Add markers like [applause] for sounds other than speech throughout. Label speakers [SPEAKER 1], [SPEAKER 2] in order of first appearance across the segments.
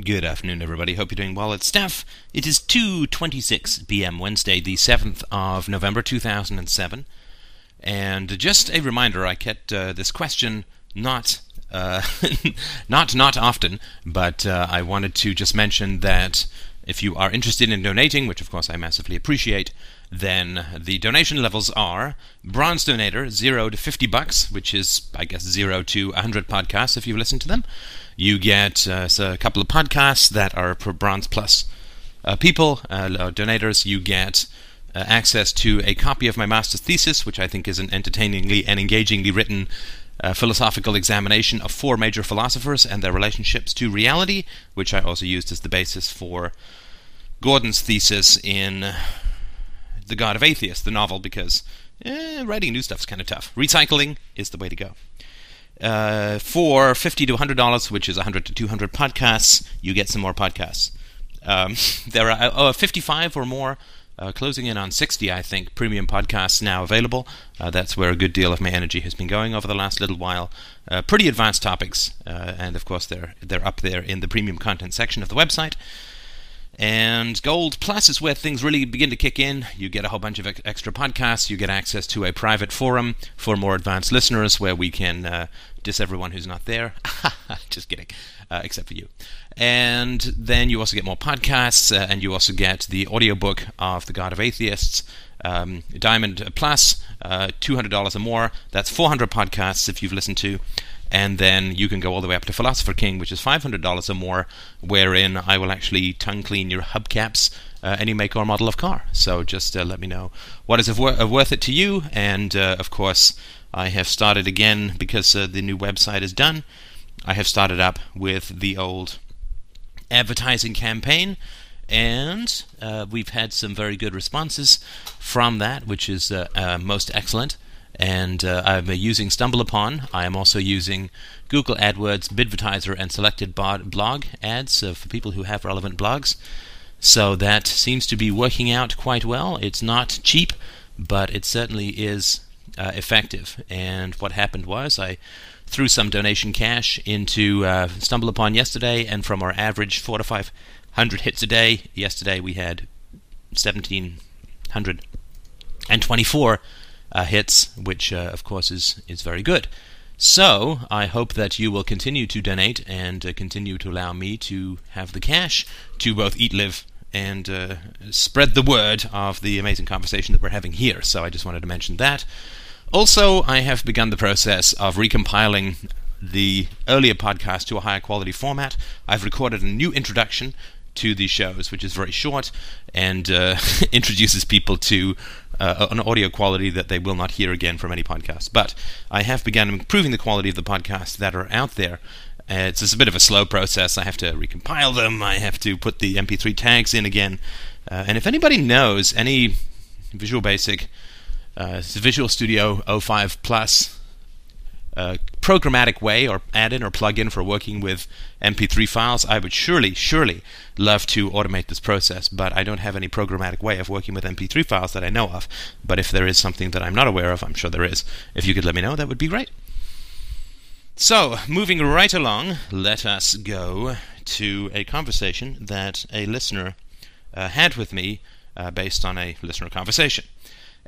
[SPEAKER 1] Good afternoon, everybody. Hope you're doing well. It's Steph. It is 2:26 p.m. Wednesday, the 7th of November 2007. And just a reminder, I get uh, this question not uh, [laughs] not not often, but uh, I wanted to just mention that if you are interested in donating, which of course I massively appreciate, then the donation levels are bronze donator 0 to 50 bucks, which is I guess 0 to 100 podcasts if you listen to them. You get uh, a couple of podcasts that are for Bronze Plus uh, people, uh, donators. You get uh, access to a copy of my master's thesis, which I think is an entertainingly and engagingly written uh, philosophical examination of four major philosophers and their relationships to reality, which I also used as the basis for Gordon's thesis in The God of Atheists, the novel, because eh, writing new stuff is kind of tough. Recycling is the way to go. Uh, for fifty to hundred dollars, which is hundred to two hundred podcasts, you get some more podcasts. Um, [laughs] there are uh, fifty-five or more, uh, closing in on sixty, I think, premium podcasts now available. Uh, that's where a good deal of my energy has been going over the last little while. Uh, pretty advanced topics, uh, and of course they're they're up there in the premium content section of the website. And Gold Plus is where things really begin to kick in. You get a whole bunch of extra podcasts. You get access to a private forum for more advanced listeners where we can uh, diss everyone who's not there. [laughs] Just kidding, uh, except for you. And then you also get more podcasts, uh, and you also get the audiobook of The God of Atheists. Um, Diamond Plus, uh, $200 or more. That's 400 podcasts if you've listened to and then you can go all the way up to Philosopher King, which is $500 or more, wherein I will actually tongue clean your hubcaps, uh, any make or model of car. So just uh, let me know what is of, wor- of worth it to you, and uh, of course, I have started again because uh, the new website is done. I have started up with the old advertising campaign, and uh, we've had some very good responses from that, which is uh, most excellent and uh, I'm using StumbleUpon. I am also using Google AdWords, Bidvertiser, and selected blog ads uh, for people who have relevant blogs. So that seems to be working out quite well. It's not cheap, but it certainly is uh, effective. And what happened was I threw some donation cash into uh, StumbleUpon yesterday, and from our average four to five hundred hits a day, yesterday we had seventeen hundred and twenty-four uh, hits, which uh, of course is is very good. So I hope that you will continue to donate and uh, continue to allow me to have the cash to both eat, live, and uh, spread the word of the amazing conversation that we're having here. So I just wanted to mention that. Also, I have begun the process of recompiling the earlier podcast to a higher quality format. I've recorded a new introduction to these shows, which is very short and uh, [laughs] introduces people to uh, an audio quality that they will not hear again from any podcast. But I have begun improving the quality of the podcasts that are out there. Uh, it's just a bit of a slow process. I have to recompile them. I have to put the MP3 tags in again. Uh, and if anybody knows any Visual Basic, uh, Visual Studio 05 Plus uh, programmatic way or add-in or plug-in for working with MP3 files, I would surely, surely love to automate this process, but I don't have any programmatic way of working with MP3 files that I know of. But if there is something that I'm not aware of, I'm sure there is. If you could let me know, that would be great. So, moving right along, let us go to a conversation that a listener uh, had with me uh, based on a listener conversation.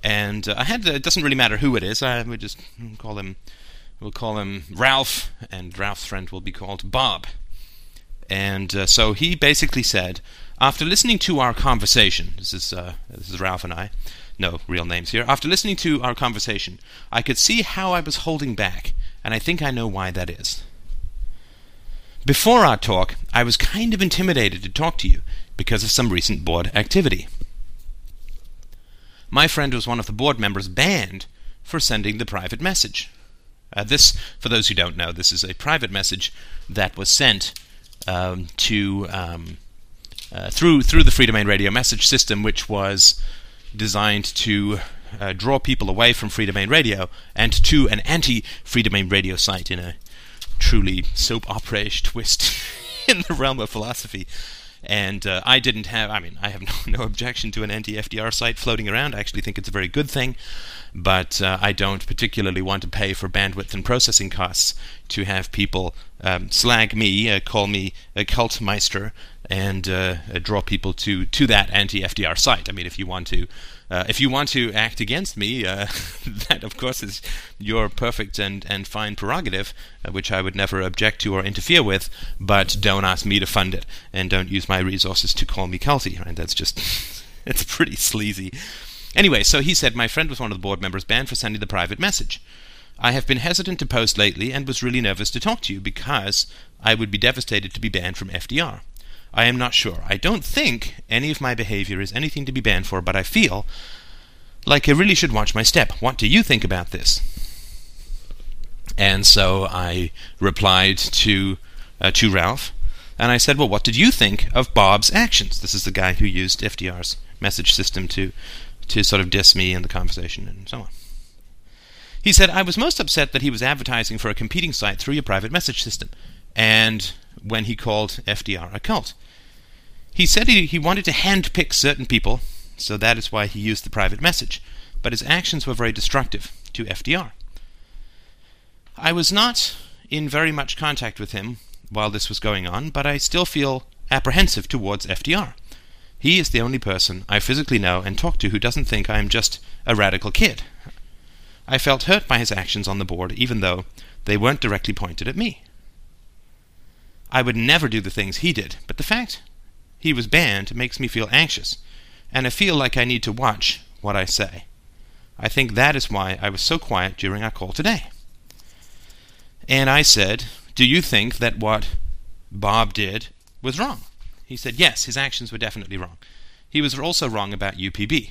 [SPEAKER 1] And uh, I had, it doesn't really matter who it is, I would just call him We'll call him Ralph, and Ralph's friend will be called Bob. And uh, so he basically said, after listening to our conversation, this is uh, this is Ralph and I, no real names here. After listening to our conversation, I could see how I was holding back, and I think I know why that is. Before our talk, I was kind of intimidated to talk to you because of some recent board activity. My friend was one of the board members banned for sending the private message. Uh, this, for those who don't know, this is a private message that was sent um, to um, uh, through through the Freedomain Radio message system, which was designed to uh, draw people away from Freedomain Radio and to an anti-Freedomain Radio site in a truly soap opera-ish [laughs] twist in the realm of philosophy. And uh, I didn't have, I mean, I have no, [laughs] no objection to an anti FDR site floating around. I actually think it's a very good thing. But uh, I don't particularly want to pay for bandwidth and processing costs to have people um, slag me, uh, call me a cult meister, and uh, draw people to to that anti-FDR site. I mean, if you want to. Uh, if you want to act against me, uh, [laughs] that of course is your perfect and, and fine prerogative, uh, which I would never object to or interfere with. But don't ask me to fund it, and don't use my resources to call me culty. Right? That's just [laughs] it's pretty sleazy. Anyway, so he said my friend was one of the board members banned for sending the private message. I have been hesitant to post lately and was really nervous to talk to you because I would be devastated to be banned from FDR. I am not sure. I don't think any of my behavior is anything to be banned for, but I feel like I really should watch my step. What do you think about this? And so I replied to uh, to Ralph, and I said, "Well, what did you think of Bob's actions?" This is the guy who used FDR's message system to to sort of diss me in the conversation and so on. He said, I was most upset that he was advertising for a competing site through your private message system, and when he called FDR a cult. He said he, he wanted to handpick certain people, so that is why he used the private message, but his actions were very destructive to FDR. I was not in very much contact with him while this was going on, but I still feel apprehensive towards FDR. He is the only person I physically know and talk to who doesn't think I am just a radical kid. I felt hurt by his actions on the board, even though they weren't directly pointed at me. I would never do the things he did, but the fact he was banned makes me feel anxious, and I feel like I need to watch what I say. I think that is why I was so quiet during our call today. And I said, Do you think that what Bob did was wrong? He said, Yes, his actions were definitely wrong. He was also wrong about UPB.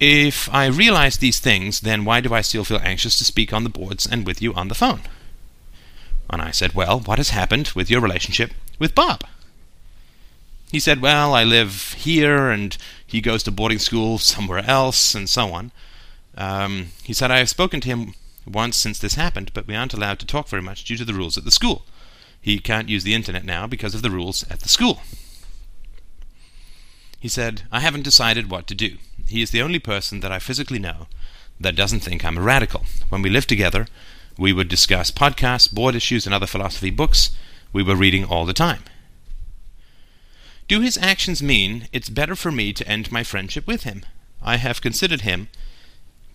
[SPEAKER 1] If I realize these things, then why do I still feel anxious to speak on the boards and with you on the phone? And I said, Well, what has happened with your relationship with Bob? He said, Well, I live here, and he goes to boarding school somewhere else, and so on. Um, he said, I have spoken to him once since this happened, but we aren't allowed to talk very much due to the rules at the school. He can't use the internet now because of the rules at the school. He said, I haven't decided what to do. He is the only person that I physically know that doesn't think I'm a radical. When we lived together, we would discuss podcasts, board issues, and other philosophy books we were reading all the time. Do his actions mean it's better for me to end my friendship with him? I have considered him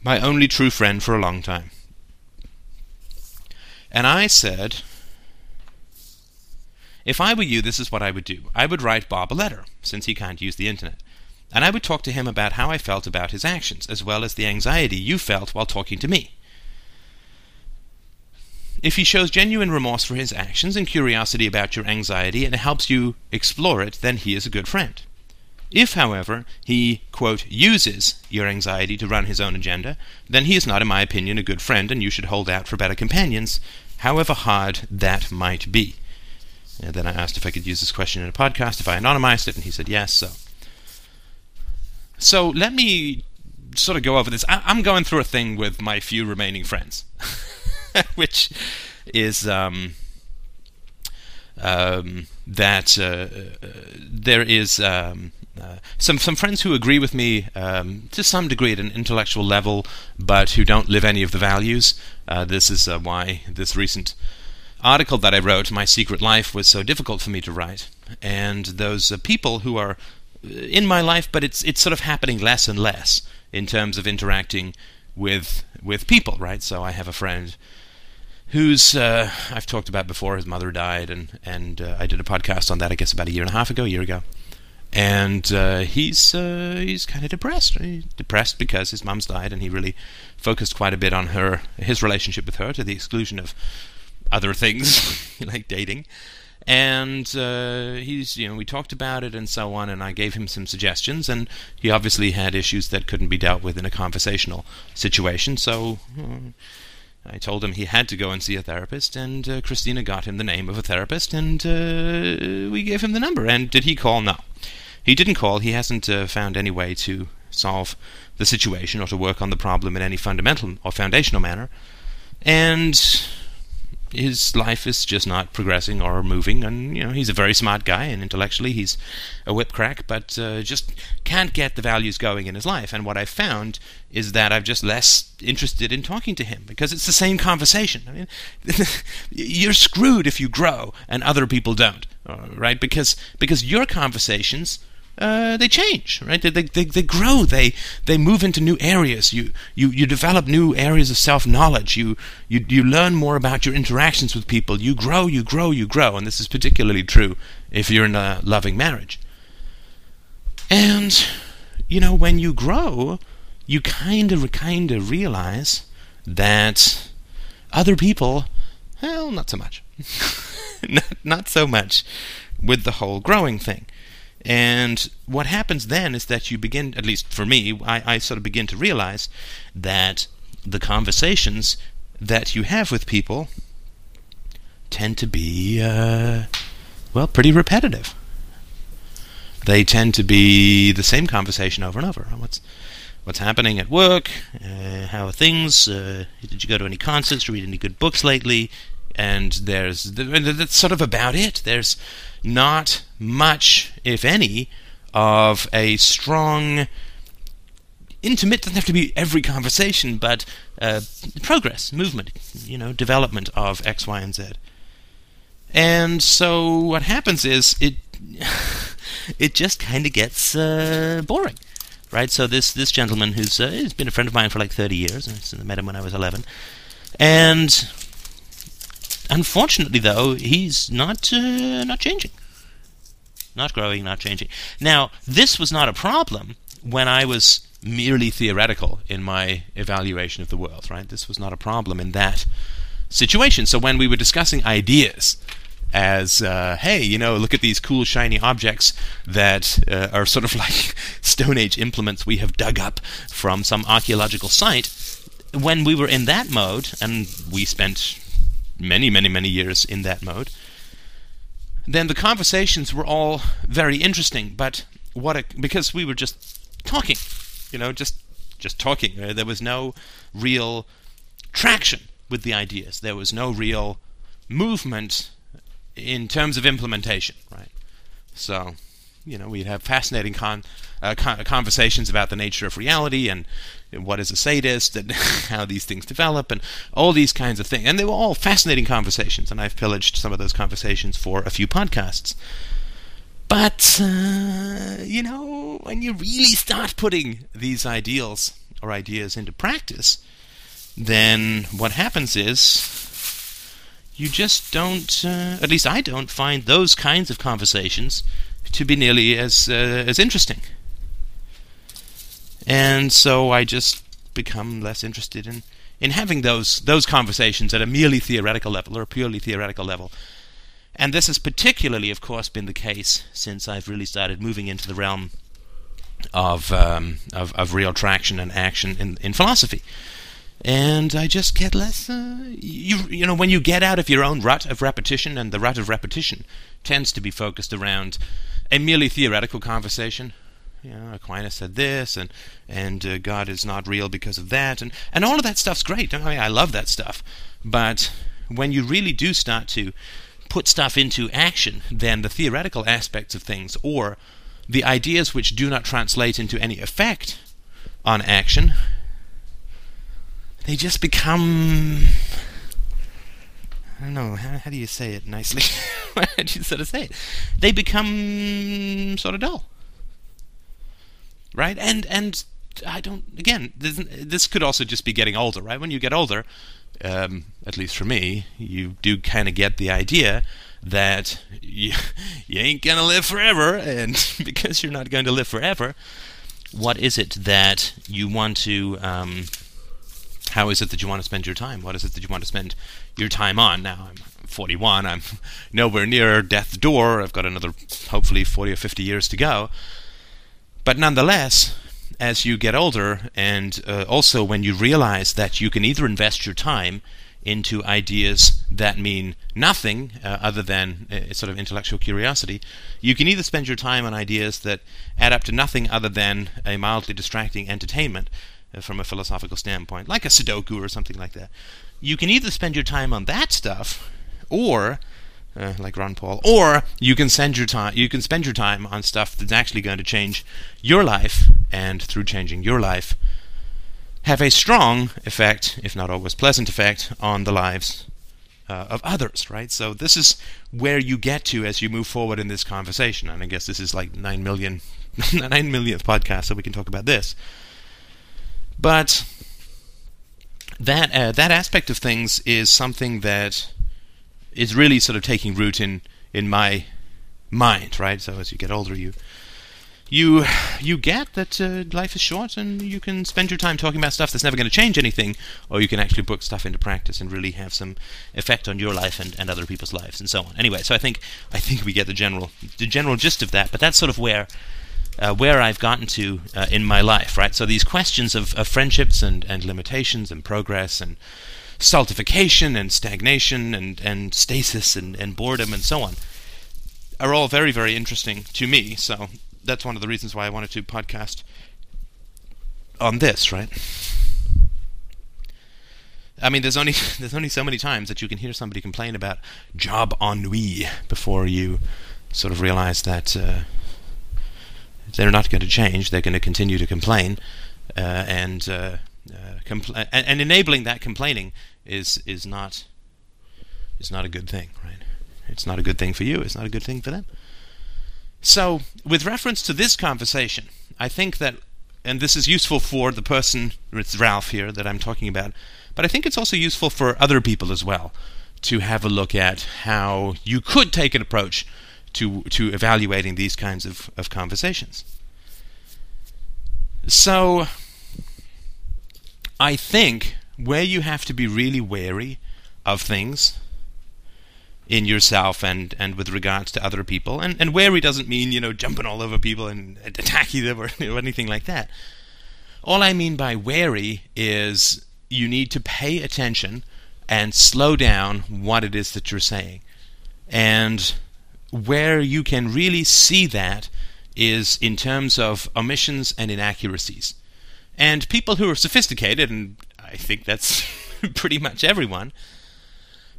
[SPEAKER 1] my only true friend for a long time. And I said, if I were you, this is what I would do. I would write Bob a letter, since he can't use the internet. And I would talk to him about how I felt about his actions, as well as the anxiety you felt while talking to me. If he shows genuine remorse for his actions and curiosity about your anxiety and helps you explore it, then he is a good friend. If, however, he, quote, uses your anxiety to run his own agenda, then he is not, in my opinion, a good friend, and you should hold out for better companions, however hard that might be. And then I asked if I could use this question in a podcast, if I anonymized it, and he said yes. So, so let me sort of go over this. I, am going through a thing with my few remaining friends, [laughs] which is um, um, that uh, uh, there is um, uh, some some friends who agree with me um, to some degree at an intellectual level, but who don't live any of the values. Uh, this is uh, why this recent article that I wrote, My Secret Life, was so difficult for me to write. And those uh, people who are uh, in my life, but it's it's sort of happening less and less in terms of interacting with with people, right? So I have a friend who's uh, I've talked about before. His mother died, and and uh, I did a podcast on that. I guess about a year and a half ago, a year ago. And uh, he's uh, he's kind of depressed. He's depressed because his mom's died, and he really focused quite a bit on her, his relationship with her, to the exclusion of other things [laughs] like dating. And uh, he's, you know, we talked about it and so on, and I gave him some suggestions, and he obviously had issues that couldn't be dealt with in a conversational situation. So uh, I told him he had to go and see a therapist, and uh, Christina got him the name of a therapist, and uh, we gave him the number. And did he call? No, he didn't call. He hasn't uh, found any way to solve the situation or to work on the problem in any fundamental or foundational manner. And his life is just not progressing or moving, and you know he's a very smart guy, and intellectually he's a whip crack, but uh, just can't get the values going in his life. And what I've found is that I'm just less interested in talking to him because it's the same conversation. I mean, [laughs] you're screwed if you grow and other people don't, uh, right? Because because your conversations uh, they change, right? They, they, they grow. They they move into new areas. You you, you develop new areas of self knowledge. You, you you learn more about your interactions with people. You grow, you grow, you grow, and this is particularly true if you're in a loving marriage. And you know when you grow, you kind of kind of realize that other people, well, not so much, [laughs] not not so much with the whole growing thing. And what happens then is that you begin, at least for me, I, I sort of begin to realize that the conversations that you have with people tend to be, uh, well, pretty repetitive. They tend to be the same conversation over and over. What's what's happening at work? Uh, how are things? Uh, did you go to any concerts? Read any good books lately? And there's that's sort of about it. There's not much, if any, of a strong, intimate, doesn't have to be every conversation, but uh, progress, movement, you know, development of X, Y, and Z. And so what happens is it [laughs] it just kind of gets uh, boring, right? So this this gentleman who's uh, has been a friend of mine for like 30 years, I met him when I was 11, and Unfortunately, though, he's not uh, not changing, not growing, not changing. Now, this was not a problem when I was merely theoretical in my evaluation of the world. Right? This was not a problem in that situation. So when we were discussing ideas as uh, hey, you know, look at these cool shiny objects that uh, are sort of [laughs] like Stone Age implements we have dug up from some archaeological site. When we were in that mode, and we spent many, many, many years in that mode, then the conversations were all very interesting. But what a, because we were just talking, you know, just just talking. There was no real traction with the ideas. There was no real movement in terms of implementation, right? So, you know, we'd have fascinating con- uh, con- conversations about the nature of reality and what is a sadist and [laughs] how these things develop and all these kinds of things. And they were all fascinating conversations, and I've pillaged some of those conversations for a few podcasts. But, uh, you know, when you really start putting these ideals or ideas into practice, then what happens is you just don't, uh, at least I don't, find those kinds of conversations to be nearly as uh, as interesting and so I just become less interested in in having those those conversations at a merely theoretical level or a purely theoretical level. And this has particularly, of course, been the case since I've really started moving into the realm of um, of, of real traction and action in in philosophy. And I just get less. Uh, you you know when you get out of your own rut of repetition, and the rut of repetition tends to be focused around a merely theoretical conversation you know, Aquinas said this, and and uh, God is not real because of that, and and all of that stuff's great. I mean, I love that stuff, but when you really do start to put stuff into action, then the theoretical aspects of things, or the ideas which do not translate into any effect on action, they just become. I don't know. How, how do you say it nicely? [laughs] how do you sort of say it? They become sort of dull right? And and I don't. Again, this, this could also just be getting older, right? When you get older, um, at least for me, you do kind of get the idea that you, [laughs] you ain't gonna live forever, and [laughs] because you're not going to live forever, what is it that you want to? Um, how is it that you want to spend your time? What is it that you want to spend your time on? Now I'm 41. I'm [laughs] nowhere near death's door. I've got another, hopefully, 40 or 50 years to go. But nonetheless, as you get older, and uh, also when you realize that you can either invest your time into ideas that mean nothing uh, other than uh, sort of intellectual curiosity, you can either spend your time on ideas that add up to nothing other than a mildly distracting entertainment. uh, from a philosophical standpoint, like a Sudoku or something like that. You can either spend your time on that stuff, or uh, like Ron Paul, or you can send your time. You can spend your time on stuff that's actually going to change your life, and through changing your life, have a strong effect, if not always pleasant effect, on the lives uh, of others, right? So this is where you get to as you move forward in this conversation, and I guess this is like nine million, [laughs] nine millionth podcast, so we can talk about this. But that uh, that aspect of things is something that is really sort of taking root in in my mind, right? So as you get older, you you you get that uh, life is short and you can spend your time talking about stuff that's never going to change anything, or you can actually put stuff into practice and really have some effect on your life and, and other people's lives and so on. Anyway, so I think I think we get the general the general gist of that, but that's sort of where uh, where I've gotten to uh, in my life, right? So these questions of, of friendships and, and limitations and progress and stultification and stagnation and, and stasis and, and boredom and so on are all very, very interesting to me. So that's one of the reasons why I wanted to podcast on this, right? I mean, there's only [laughs] there's only so many times that you can hear somebody complain about job ennui before you sort of realize that uh, they're not going to change. They're going to continue to complain, uh, and, uh, uh, compl- and and enabling that complaining is is not is not a good thing, right? It's not a good thing for you. It's not a good thing for them. So, with reference to this conversation, I think that, and this is useful for the person, it's Ralph here that I'm talking about, but I think it's also useful for other people as well to have a look at how you could take an approach to to evaluating these kinds of, of conversations. So, I think where you have to be really wary of things in yourself and, and with regards to other people. And, and wary doesn't mean, you know, jumping all over people and [laughs] attacking them or, [laughs] or anything like that. All I mean by wary is you need to pay attention and slow down what it is that you're saying. And where you can really see that is in terms of omissions and inaccuracies. And people who are sophisticated, and I think that's [laughs] pretty much everyone,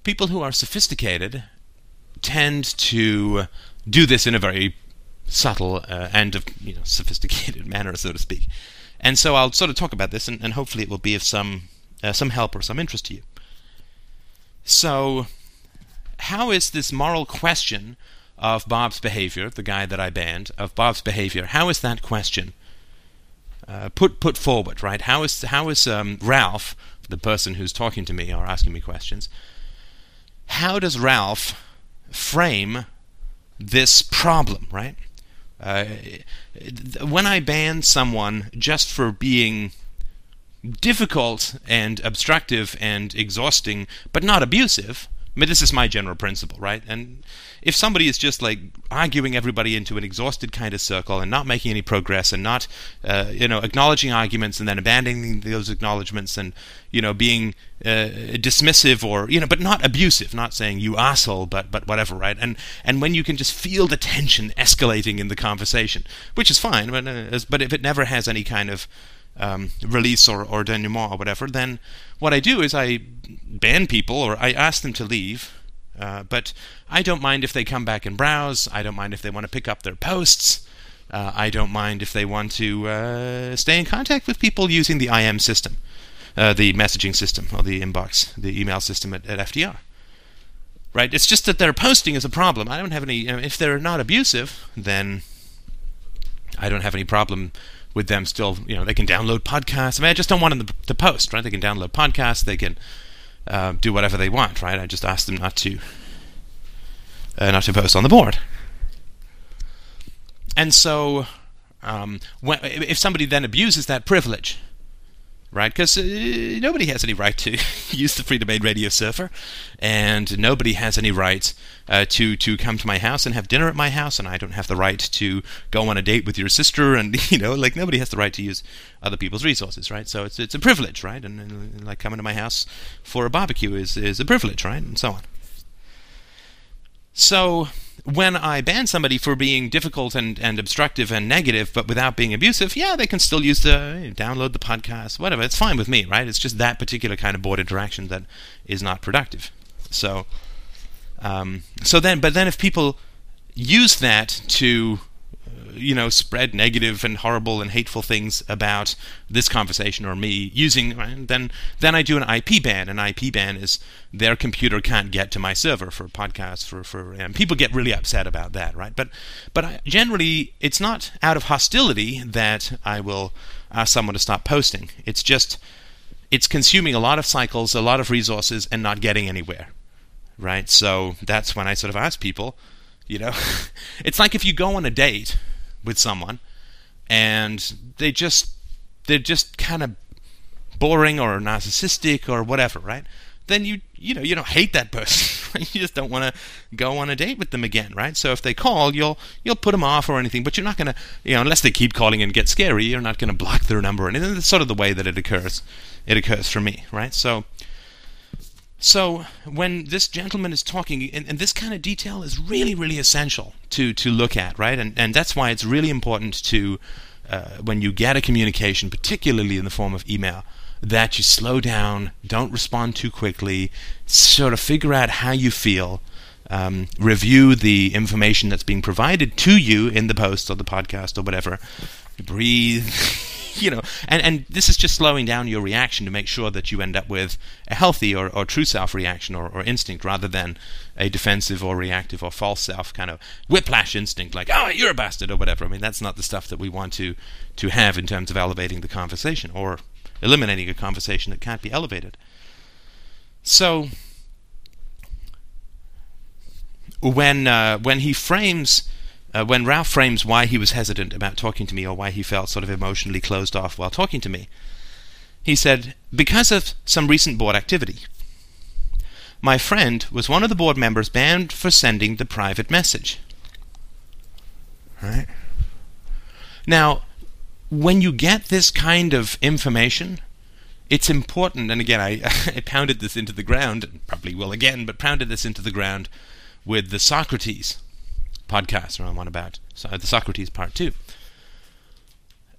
[SPEAKER 1] people who are sophisticated tend to do this in a very subtle uh, and you know sophisticated [laughs] manner, so to speak. And so I'll sort of talk about this, and, and hopefully it will be of some uh, some help or some interest to you. So, how is this moral question of Bob's behavior, the guy that I banned, of Bob's behavior? How is that question uh, put put forward? Right? How is how is um, Ralph, the person who's talking to me or asking me questions? how does Ralph frame this problem, right? Uh, when I ban someone just for being difficult and obstructive and exhausting, but not abusive, I mean, this is my general principle, right? And if somebody is just like arguing everybody into an exhausted kind of circle and not making any progress and not, uh, you know, acknowledging arguments and then abandoning those acknowledgments and, you know, being uh, dismissive or, you know, but not abusive, not saying you asshole, but but whatever, right? And and when you can just feel the tension escalating in the conversation, which is fine, but uh, but if it never has any kind of um, release or, or denouement or whatever, then what I do is I ban people or I ask them to leave uh, but I don't mind if they come back and browse. I don't mind if they want to pick up their posts. Uh, I don't mind if they want to uh, stay in contact with people using the IM system, uh, the messaging system, or the inbox, the email system at, at, FDR. Right? It's just that their posting is a problem. I don't have any. Know, if they're not abusive, then I don't have any problem with them still. You know, they can download podcasts. I mean, I just don't want them to post. Right? They can download podcasts. They can uh, do whatever they want, right? I just ask them not to uh, not to post on the board. And so, um, when, if somebody then abuses that privilege, right? Because uh, nobody has any right to [laughs] use the Freedomain Radio server, and nobody has any right uh, to to come to my house and have dinner at my house, and I don't have the right to go on a date with your sister, [laughs] and you know, like nobody has the right to use other people's resources, right? So it's it's a privilege, right? And, and like coming to my house for a barbecue is is a privilege, right? And so on. So when I ban somebody for being difficult and, and obstructive and negative, but without being abusive, yeah, they can still use the download the podcast, whatever. It's fine with me, right? It's just that particular kind of board interaction that is not productive. So, um, so then, but then if people use that to you know, spread negative and horrible and hateful things about this conversation or me using, then then I do an IP ban. An IP ban is their computer can't get to my server for podcasts for for and people get really upset about that, right? But but I, generally it's not out of hostility that I will ask someone to stop posting. It's just it's consuming a lot of cycles, a lot of resources, and not getting anywhere, right? So that's when I sort of ask people. You know, [laughs] it's like if you go on a date with someone and they just they're just kind of boring or narcissistic or whatever, right? Then you you know you don't hate that person. [laughs] you just don't want to go on a date with them again, right? So if they call, you'll you'll put them off or anything, but you're not going to you know unless they keep calling and get scary, you're not going to block their number. And that's sort of the way that it occurs. It occurs for me, right? So so when this gentleman is talking, and, and, this kind of detail is really, really essential to to look at, right? And and that's why it's really important to uh, when you get a communication, particularly in the form of email, that you slow down, don't respond too quickly, sort of figure out how you feel, um, review the information that's being provided to you in the post or the podcast or whatever, breathe. [laughs] [laughs] you know, and, and this is just slowing down your reaction to make sure that you end up with a healthy or, or true self reaction or, or instinct rather than a defensive or reactive or false self kind of whiplash instinct like, oh, you're a bastard or whatever. I mean, that's not the stuff that we want to, to have in terms of elevating the conversation or eliminating a conversation that can't be elevated. So, when uh, when he frames uh, when Ralph frames why he was hesitant about talking to me or why he felt sort of emotionally closed off while talking to me, he said, Because of some recent board activity. My friend was one of the board members banned for sending the private message. Right? Now, when you get this kind of information, it's important, and again, I, [laughs] I pounded this into the ground, and probably will again, but pounded this into the ground with the Socrates podcast around one about the Socrates part two.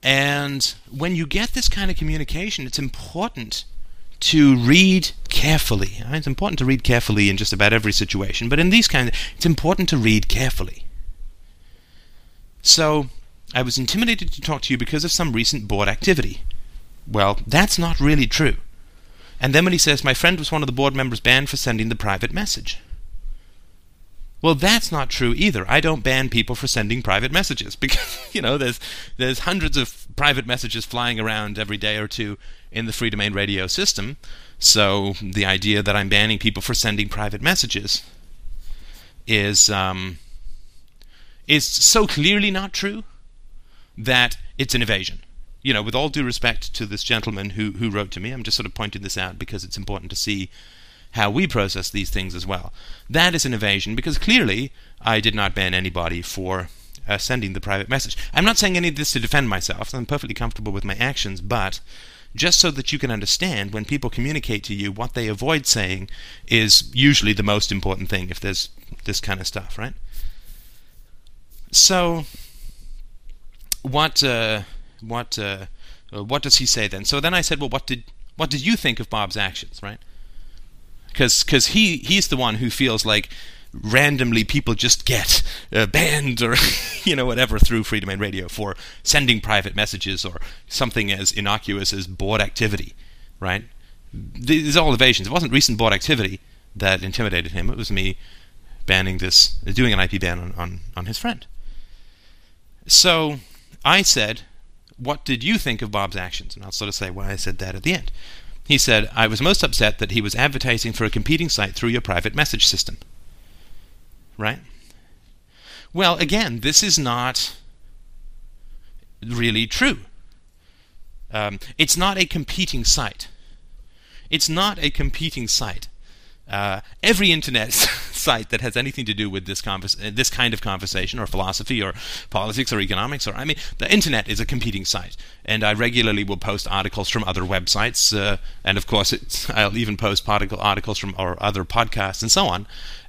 [SPEAKER 1] And when you get this kind of communication, it's important to read carefully. Uh, it's important to read carefully in just about every situation, but in these kinds, it's important to read carefully. So, I was intimidated to talk to you because of some recent board activity. Well, that's not really true. And then when he says, My friend was one of the board members banned for sending the private message. Well, that's not true either. I don't ban people for sending private messages [laughs] because you know there's there's hundreds of private messages flying around every day or two in the Freedomain Radio system. So the idea that I'm banning people for sending private messages is um, is so clearly not true that it's an evasion. You know, with all due respect to this gentleman who who wrote to me, I'm just sort of pointing this out because it's important to see how we process these things as well. That is an evasion because clearly I did not ban anybody for uh, sending the private message. I'm not saying any of this to defend myself. I'm perfectly comfortable with my actions, but just so that you can understand when people communicate to you what they avoid saying is usually the most important thing if there's this kind of stuff, right? So what uh, what uh, what does he say then? So then I said, well, what did what did you think of Bob's actions, right? Because because he he's the one who feels like randomly people just get uh, banned or [laughs] you know whatever through Freedomain Radio for sending private messages or something as innocuous as board activity, right? These all evasions. It wasn't recent board activity that intimidated him. It was me banning this, doing an IP ban on, on, on his friend. So I said, "What did you think of Bob's actions?" And I'll sort of say why I said that at the end. He said, I was most upset that he was advertising for a competing site through your private message system. Right? Well, again, this is not really true. Um, it's not a competing site. It's not a competing site. Uh, every internet [laughs] site that has anything to do with this convers- uh, this kind of conversation or philosophy or politics or economics or I mean the internet is a competing site and I regularly will post articles from other websites uh, and of course I'll even post articles from or other podcasts and so on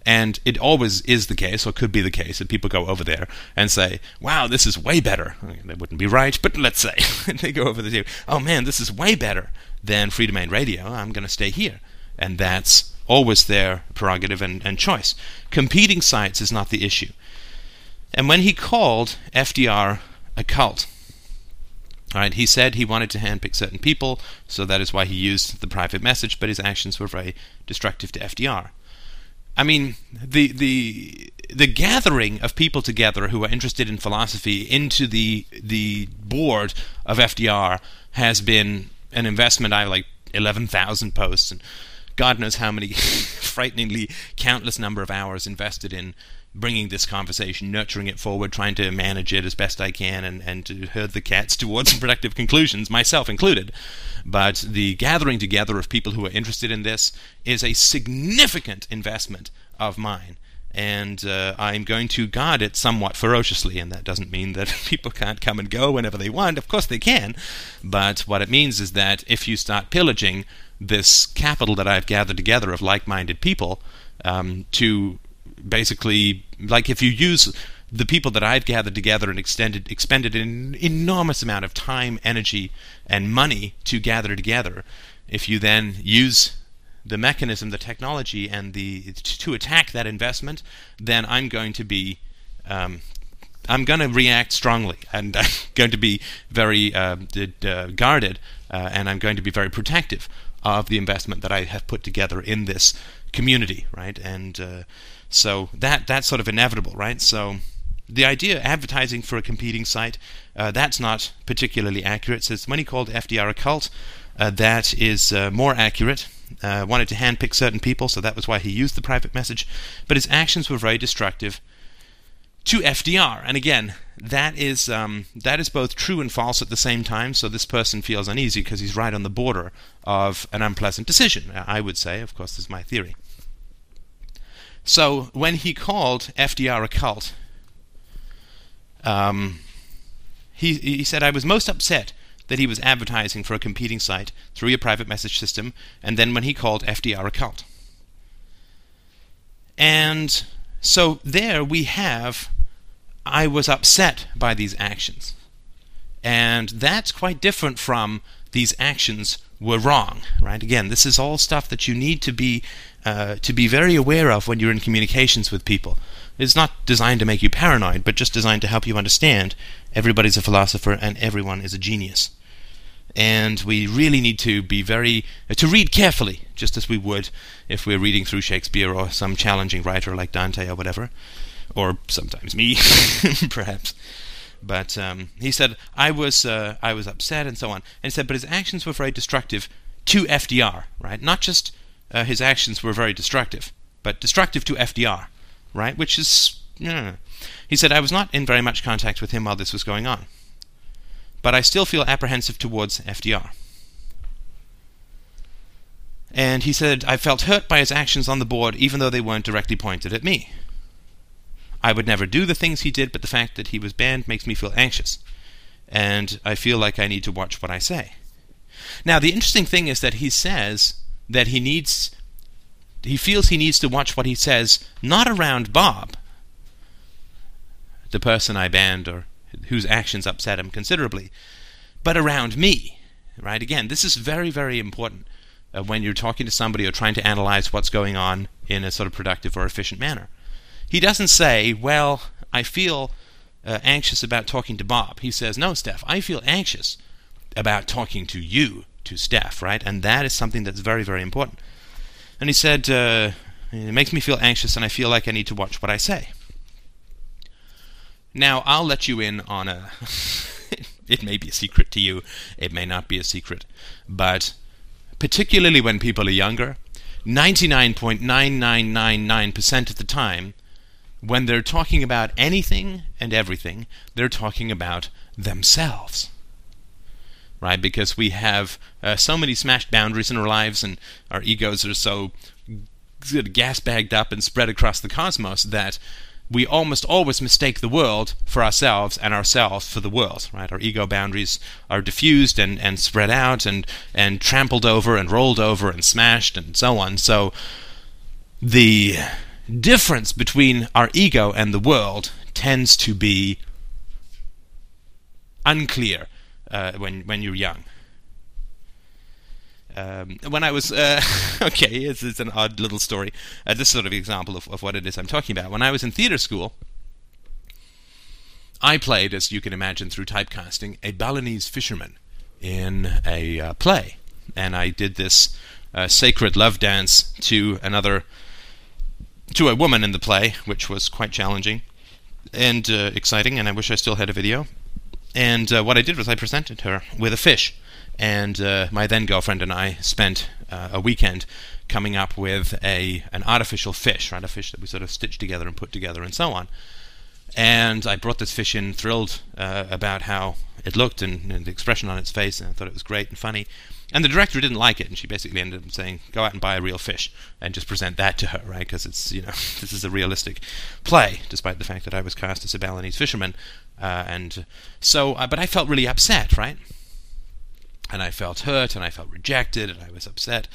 [SPEAKER 1] and it always is the case, or could be the case, that people go over there and say, wow, this is way better. I mean, they wouldn't be right, but let's say [laughs] they go over there, oh man, this is way better than Freedomain Radio. I'm going to stay here. And that's always their prerogative and, and choice. Competing sites is not the issue. And when he called FDR a cult, all right, he said he wanted to handpick certain people, so that is why he used the private message, but his actions were very destructive to FDR. I mean, the the the gathering of people together who are interested in philosophy into the the board of FDR has been an investment. I like eleven thousand posts and God knows how many [laughs] frighteningly countless number of hours invested in bringing this conversation, nurturing it forward, trying to manage it as best I can, and, and to herd the cats towards productive conclusions, myself included. But the gathering together of people who are interested in this is a significant investment of mine. And uh, I'm going to guard it somewhat ferociously, and that doesn't mean that [laughs] people can't come and go whenever they want. Of course they can, but what it means is that if you start pillaging this capital that I've gathered together of like-minded people um, to basically like if you use the people that I've gathered together and extended expended an enormous amount of time, energy, and money to gather together, if you then use the mechanism, the technology, and the to attack that investment, then I'm going to be um, I'm going to react strongly, and [laughs] I'm going to be very uh, uh, guarded, uh, and I'm going to be very protective of the investment that I have put together in this community, right? And uh, so that that's sort of inevitable, right? So the idea advertising for a competing site uh, that's not particularly accurate. So when he called FDR occult uh, that is uh, more accurate. Uh, wanted to handpick certain people, so that was why he used the private message. But his actions were very destructive to FDR. And again, that is um, that is both true and false at the same time. So this person feels uneasy because he's right on the border of an unpleasant decision. I would say, of course, this is my theory. So when he called FDR a cult, um, he he said I was most upset that he was advertising for a competing site through your private message system, and then when he called FDR a cult. And so there we have I was upset by these actions. And that's quite different from these actions were wrong, right? Again, this is all stuff that you need to be uh, to be very aware of when you're in communications with people. It's not designed to make you paranoid, but just designed to help you understand everybody's a philosopher and everyone is a genius. And we really need to be very uh, to read carefully, just as we would if we're reading through Shakespeare or some challenging writer like Dante or whatever or sometimes me, [laughs] perhaps. But um, he said I was uh, I was upset and so on. And he said, but his actions were very destructive to FDR, right? Not just uh, his actions were very destructive, but destructive to FDR, right? Which is, yeah. he said, I was not in very much contact with him while this was going on, but I still feel apprehensive towards FDR. And he said, I felt hurt by his actions on the board, even though they weren't directly pointed at me. I would never do the things he did, but the fact that he was banned makes me feel anxious. And I feel like I need to watch what I say. Now, the interesting thing is that he says that he needs, he feels he needs to watch what he says, not around Bob, the person I banned or whose actions upset him considerably, but around me. Right? Again, this is very, very important uh, when you're talking to somebody or trying to analyze what's going on in a sort of productive or efficient manner. He doesn't say, well, I feel uh, anxious about talking to Bob. He says, no, Steph, I feel anxious about talking to you, to Steph, right? And that is something that's very, very important. And he said, uh, it makes me feel anxious and I feel like I need to watch what I say. Now, I'll let you in on a. [laughs] it may be a secret to you, it may not be a secret, but particularly when people are younger, 99.9999% of the time, when they're talking about anything and everything, they're talking about themselves. Right? Because we have uh, so many smashed boundaries in our lives, and our egos are so gas bagged up and spread across the cosmos that we almost always mistake the world for ourselves and ourselves for the world, right? Our ego boundaries are diffused and, and spread out and, and trampled over and rolled over and smashed and so on. So the difference between our ego and the world tends to be unclear uh, when, when you're young. Um, when I was uh, [laughs] okay, it's, it's, an odd little story. Uh, this sort of example of, of what it is I'm talking about. When I was in theater school, I played, as you can imagine through typecasting, a Balinese fisherman in a uh, play, and I did this uh, sacred love dance to another, to a woman in the play, which was quite challenging and uh, exciting. And I wish I still had a video. And uh, what I did was I presented her with a fish and uh, my then girlfriend and I spent uh, a weekend coming up with a an artificial fish, right? A fish that we sort of stitched together and put together and so on. And I brought this fish in, thrilled uh, about how it looked and, and, the expression on its face, and I thought it was great and funny. And the director didn't like it, and she basically ended up saying, "Go out and buy a real fish and just present that to her, right? Because it's you know [laughs] this is a realistic play, despite the fact that I was cast as a Balinese fisherman." Uh, and so, uh, but I felt really upset, right? and I felt hurt and I felt rejected and I was upset.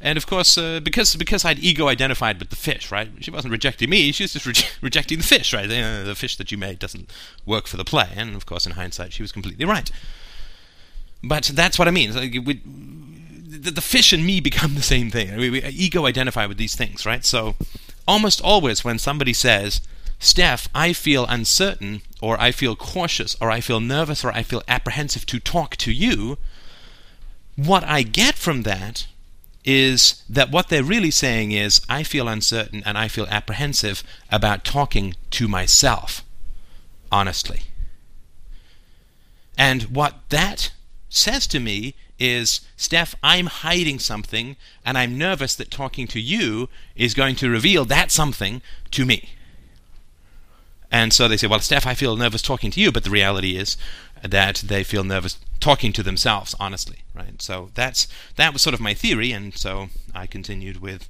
[SPEAKER 1] And of course, uh, because because I'd ego identified with the fish, right? She wasn't rejecting me; she was just re- [laughs] rejecting the fish, right? The, the fish that you made doesn't work for the play. And of course, in hindsight, she was completely right. But that's what I mean. Like, we, the, the, fish and me [laughs] become the same thing. We, we ego identify with these things, right? So, almost always when somebody says, "Steph, I feel uncertain," or "I feel cautious," or "I feel nervous," or "I feel apprehensive to talk to you," what I get from that is that what they're really saying is, I feel uncertain and I feel apprehensive about talking to myself, honestly. And what that says to me is, Steph, I'm hiding something and I'm nervous that talking to you is going to reveal that something to me. And so they say, Well, Steph, I feel nervous talking to you, but the reality is that they feel nervous talking to themselves honestly right so that's that was sort of my theory and so i continued with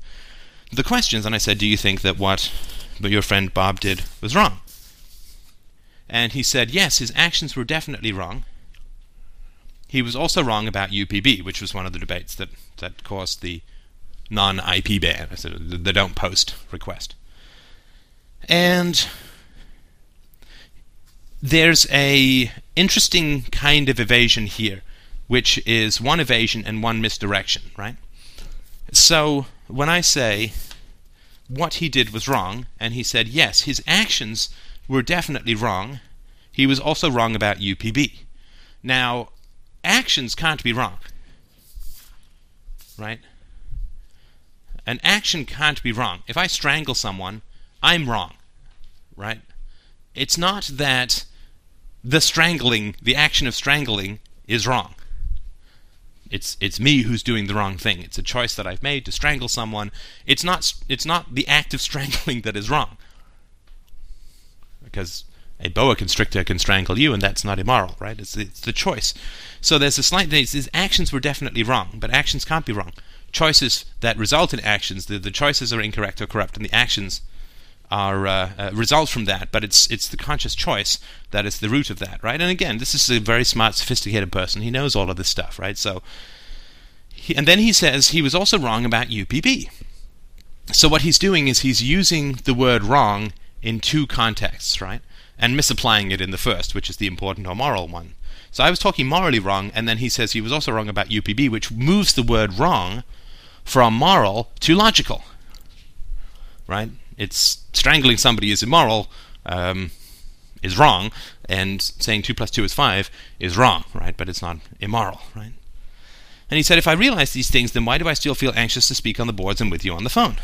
[SPEAKER 1] the questions and i said do you think that what your friend bob did was wrong and he said yes his actions were definitely wrong he was also wrong about upb which was one of the debates that that caused the non-ip ban the don't post request and there's a interesting kind of evasion here, which is one evasion and one misdirection, right? So when I say what he did was wrong, and he said yes, his actions were definitely wrong, he was also wrong about UPB. Now, actions can't be wrong, right? An action can't be wrong. If I strangle someone, I'm wrong, right? It's not that the strangling, the action of strangling, is wrong. It's it's me who's doing the wrong thing. It's a choice that I've made to strangle someone. It's not it's not the act of [laughs] strangling that is wrong. Because a boa constrictor can strangle you, and that's not immoral, right? It's it's the choice. So there's a slight. His actions were definitely wrong, but actions can't be wrong. Choices that result in actions, the, the choices are incorrect or corrupt, and the actions are uh, uh, result from that, but it's it's the conscious choice that is the root of that, right? And again, this is a very smart, sophisticated person. He knows all of this stuff, right? So, he, and then he says he was also wrong about UPB. So what he's doing is he's using the word wrong in two contexts, right? And misapplying it in the first, which is the important or moral one. So I was talking morally wrong, and then he says he was also wrong about UPB, which moves the word wrong from moral to logical, right? It's strangling somebody is immoral, um, is wrong, and saying two plus two is five is wrong, right? But it's not immoral, right? And he said, if I realize these things, then why do I still feel anxious to speak on the boards and with you on the phone?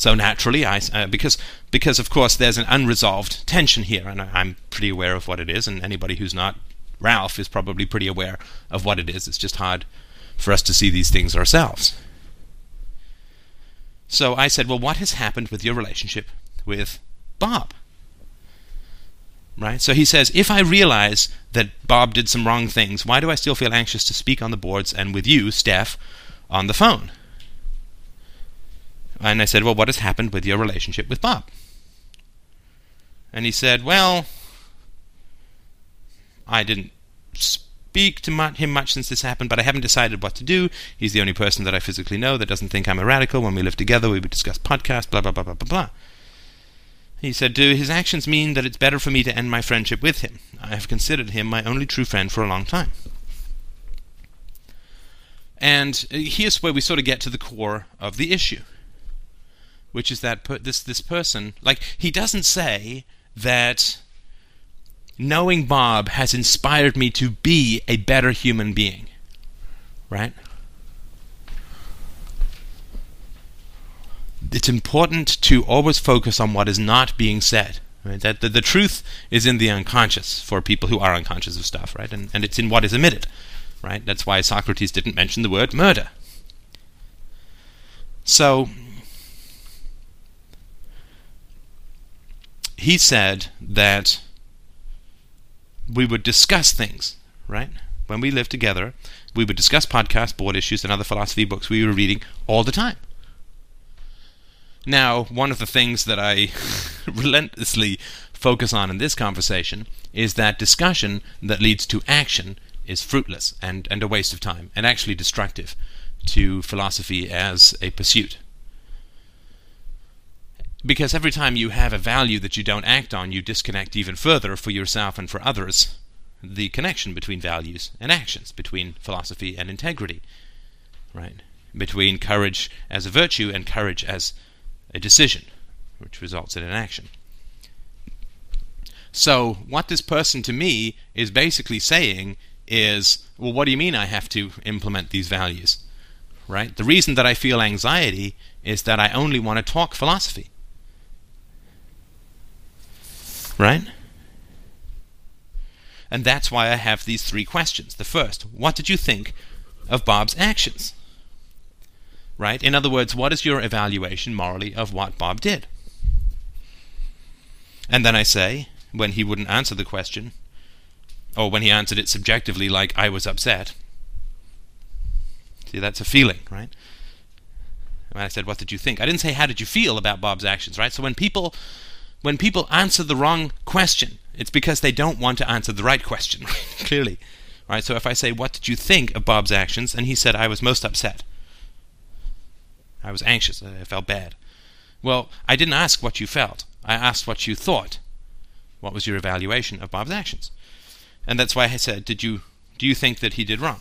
[SPEAKER 1] So naturally, I uh, because because of course there's an unresolved tension here, and I'm pretty aware of what it is, and anybody who's not Ralph is probably pretty aware of what it is. It's just hard for us to see these things ourselves. So I said, Well, what has happened with your relationship with Bob? Right? So he says, If I realize that Bob did some wrong things, why do I still feel anxious to speak on the boards and with you, Steph, on the phone? And I said, Well, what has happened with your relationship with Bob? And he said, Well, I didn't speak to him much since this happened, but I haven't decided what to do. He's the only person that I physically know that doesn't think I'm a radical. When we live together, we would discuss podcasts, blah, blah, blah, blah, blah, blah. He said, Do his actions mean that it's better for me to end my friendship with him? I have considered him my only true friend for a long time. And here's where we sort of get to the core of the issue, which is that per- this this person, like he doesn't say that knowing Bob has inspired me to be a better human being, right? It's important to always focus on what is not being said. Right? That the, the truth is in the unconscious for people who are unconscious of stuff, right? And and it's in what is omitted right? That's why Socrates didn't mention the word murder. So he said that we would discuss things, right? When we lived together, we would discuss podcasts, board issues, and other philosophy books we were reading all the time. Now, one of the things that I [laughs] relentlessly focus on in this conversation is that discussion that leads to action is fruitless and, and a waste of time, and actually destructive to philosophy as a pursuit. Because every time you have a value that you don't act on, you disconnect even further for yourself and for others the connection between values and actions, between philosophy and integrity, right? Between courage as a virtue and courage as a decision, which results in an action. So, what this person to me is basically saying is, well, what do you mean I have to implement these values? Right? The reason that I feel anxiety is that I only want to talk philosophy. Right? And that's why I have these three questions. The first, what did you think of Bob's actions? Right? In other words, what is your evaluation morally of what Bob did? And then I say, when he wouldn't answer the question, or when he answered it subjectively, like I was upset. See, that's a feeling, right? And I said, "What did you think?" I didn't say, "How did you feel about Bob's actions?" Right? So when people when people answer the wrong question, it's because they don't want to answer the right question. [laughs] Clearly, right? So if I say, "What did you think of Bob's actions?" and he said, "I was most upset. I was anxious. I felt bad." Well, I didn't ask what you felt. I asked what you thought. What was your evaluation of Bob's actions? And that's why I said, "Did you do you think that he did wrong?"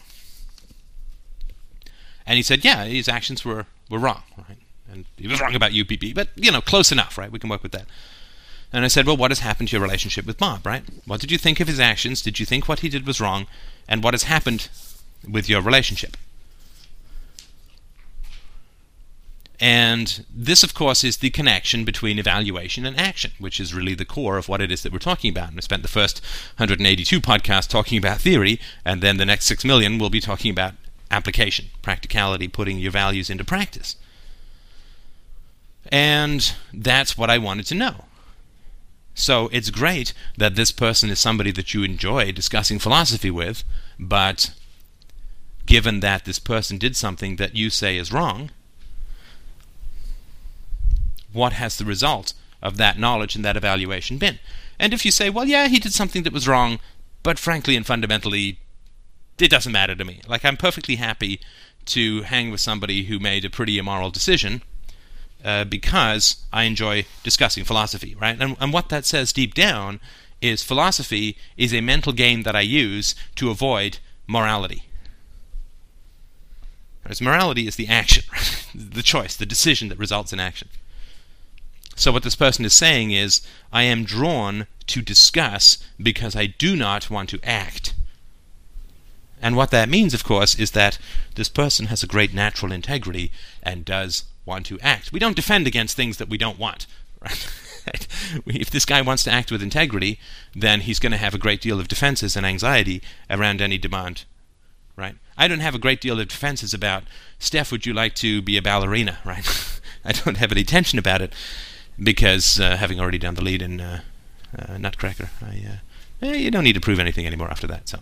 [SPEAKER 1] And he said, "Yeah, his actions were were wrong, right? And he was wrong about UPB, but you know, close enough, right? We can work with that." And I said, "Well, what has happened to your relationship with Bob, right? What did you think of his actions? Did you think what he did was wrong? And what has happened with your relationship?" And this, of course, is the connection between evaluation and action, which is really the core of what it is that we're talking about. And we spent the first 182 podcasts talking about theory, and then the next 6 million we'll be talking about application, practicality, putting your values into practice. And that's what I wanted to know. So it's great that this person is somebody that you enjoy discussing philosophy with, but given that this person did something that you say is wrong, what has the result of that knowledge and that evaluation been? And if you say, well, yeah, he did something that was wrong, but frankly and fundamentally, it doesn't matter to me. Like, I'm perfectly happy to hang with somebody who made a pretty immoral decision uh, because I enjoy discussing philosophy, right? And, and what that says deep down is philosophy is a mental game that I use to avoid morality. Whereas morality is the action, [laughs] the choice, the decision that results in action. So what this person is saying is, I am drawn to discuss because I do not want to act. And what that means, of course, is that this person has a great natural integrity and does want to act. We don't defend against things that we don't want. [laughs] Right? if this guy wants to act with integrity, then he's going to have a great deal of defenses and anxiety around any demand. Right? I don't have a great deal of defenses about, Steph, would you like to be a ballerina? [laughs] Right? I don't have any tension about it because uh, having already done the lead in uh, uh, Nutcracker, I, eh, you don't need to prove anything anymore after that. So,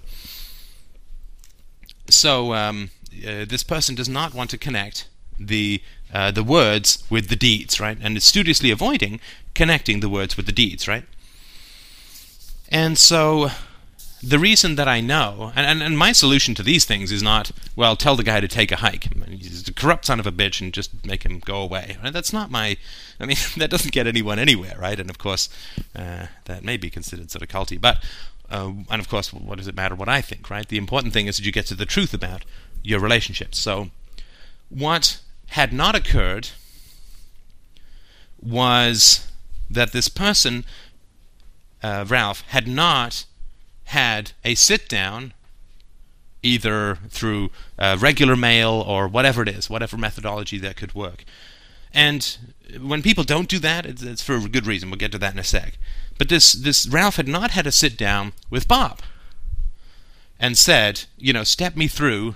[SPEAKER 1] so um, this person does not want to connect the uh, the words with the deeds, right? And is studiously avoiding connecting the words with the deeds, right? And so the reason that I know, and, and, and, my solution to these things is not, well, tell the guy to take a hike. He's a corrupt son of a bitch and just make him go away. Right? That's not my, I mean, [laughs] that doesn't get anyone anywhere, right? And of course, uh, that may be considered sort of culty. But, uh, and of course, what does it matter what I think, right? The important thing is that you get to the truth about your relationships. So, what had not occurred was that this person, uh, Ralph, had not had a sit down, either through uh, regular mail or whatever it is, whatever methodology that could work. And when people don't do that, it's, it's for a good reason. We'll get to that in a sec. But this this Ralph had not had a sit down with Bob and said, you know, step me through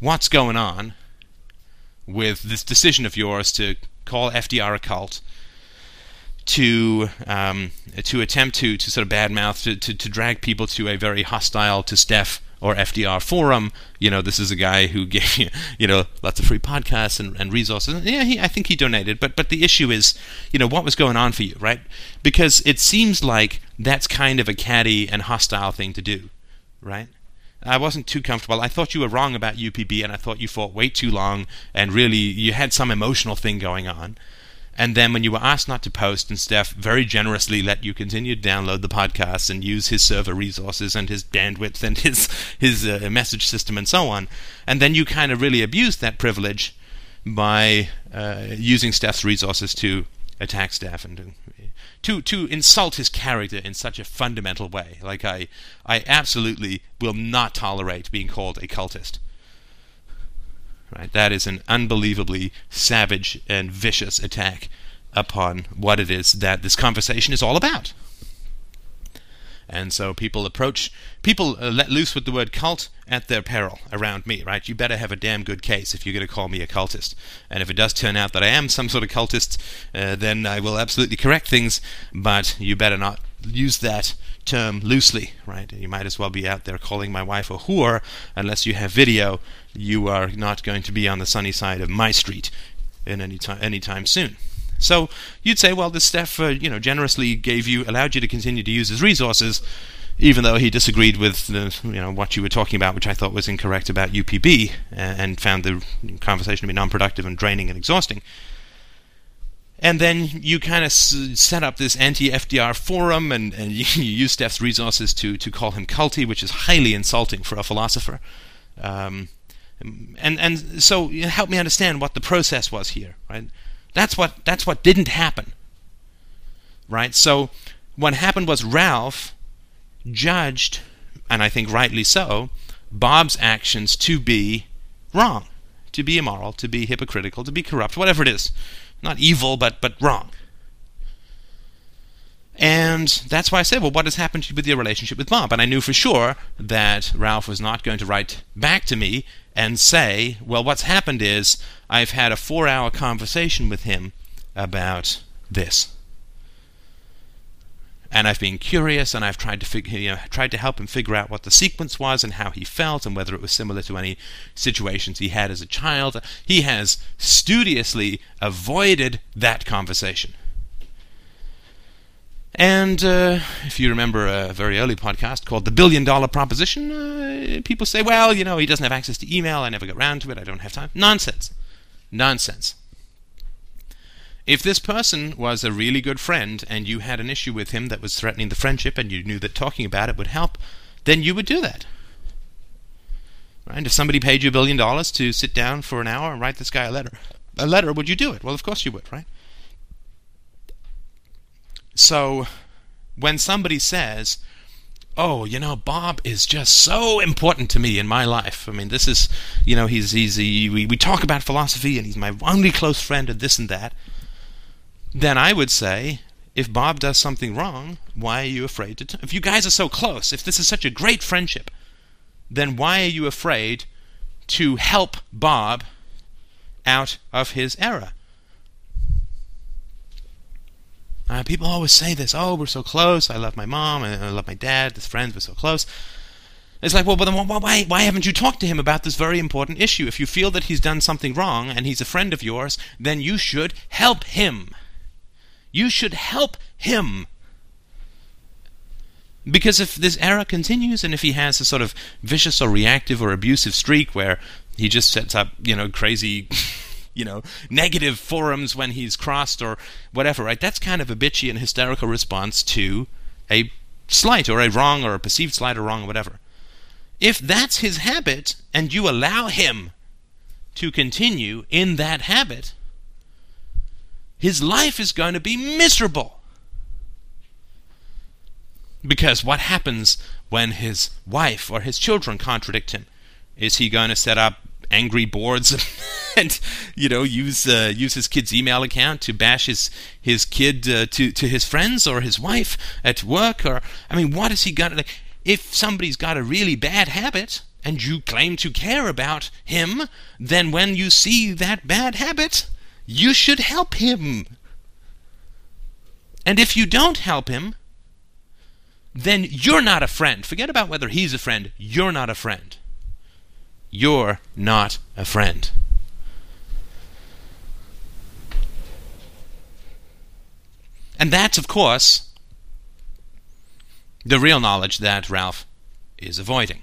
[SPEAKER 1] what's going on with this decision of yours to call FDR a cult to um, to attempt to to sort of badmouth to, to to drag people to a very hostile to Steph or FDR forum. You know, this is a guy who [laughs] gave you you know lots of free podcasts and, and resources. Yeah, he, I think he donated, but but the issue is, you know, what was going on for you, right? Because it seems like that's kind of a catty and hostile thing to do, right? I wasn't too comfortable. I thought you were wrong about UPB, and I thought you fought way too long, and really you had some emotional thing going on. And then when you were asked not to post, and Steph very generously let you continue to download the podcast and use his server resources and his bandwidth and [laughs] his his uh, message system and so on, and then you kind of really abused that privilege by uh, using Steph's resources to attack Steph and to to insult his character in such a fundamental way. Like I I absolutely will not tolerate being called a cultist. Right? That is an unbelievably savage and vicious attack upon what it is that this conversation is all about. And so people approach, people uh, let loose with the word cult at their peril around me, right? You better have a damn good case if you're going to call me a cultist. And if it does turn out that I am some sort of cultist, uh, then I will absolutely correct things, but you better not use that term loosely, right? You might as well be out there calling my wife a whore unless you have video. You are not going to be on the sunny side of my street in any time anytime soon. So you'd say, well, this Steph, uh, you know, generously gave you, allowed you to continue to use his resources, even though he disagreed with, the, you know, what you were talking about, which I thought was incorrect about UPB, uh, and found the conversation to be non-productive and draining and exhausting. And then you kind of s- set up this anti-FDR forum, and, and [laughs] you, use Steph's resources to to call him culty, which is highly insulting for a philosopher. Um, and and so help me understand what the process was here, right? That's what that's what didn't happen. Right? So what happened was Ralph judged, and I think rightly so, Bob's actions to be wrong, to be immoral, to be hypocritical, to be corrupt, whatever it is. Not evil, but but wrong. And that's why I said, well, what has happened with your relationship with Bob? And I knew for sure that Ralph was not going to write back to me and say, well, what's happened is I've had a four hour conversation with him about this. And I've been curious, and I've tried to figure, you know, tried to help him figure out what the sequence was and how he felt, and whether it was similar to any situations he had as a child. He has studiously avoided that conversation. And uh, if you remember a very early podcast called The Billion Dollar Proposition, uh, people say, well, you know, he doesn't have access to email. I never get around to it. I don't have time. Nonsense. Nonsense. If this person was a really good friend and you had an issue with him that was threatening the friendship and you knew that talking about it would help, then you would do that. Right? If somebody paid you a billion dollars to sit down for an hour and write this guy a letter, a letter, would you do it? Well, of course you would, right? So when somebody says, oh, you know, Bob is just so important to me in my life. I mean, this is, you know, he's he's he, we, we talk about philosophy and he's my only close friend and this and that. Then I would say, if Bob does something wrong, why are you afraid to? T- if you guys are so close, if this is such a great friendship, then why are you afraid to help Bob out of his error? Uh, people always say this, oh, we're so close. I love my mom and I love my dad. As friends, we're so close. It's like, well, but then why, why haven't you talked to him about this very important issue? If you feel that he's done something wrong and he's a friend of yours, then you should help him. You should help him. Because if this error continues and if he has a sort of vicious or reactive or abusive streak where he just sets up, you know, crazy, [laughs] you know, negative forums when he's crossed or whatever, right? That's kind of a bitchy and hysterical response to a slight or a wrong or a perceived slight or wrong or whatever. If that's his habit and you allow him to continue in that habit, his life is going to be miserable. Because what happens when his wife or his children contradict him? Is he going to set up angry boards [laughs] and you know use uh, use his kid's email account to bash his his kid uh, to to his friends or his wife at work or I mean what is he got like if somebody's got a really bad habit and you claim to care about him, then when you see that bad habit, you should help him. And if you don't help him, then you're not a friend. Forget about whether he's a friend. You're not a friend. You're not a friend. And that's, of course, the real knowledge that Ralph is avoiding.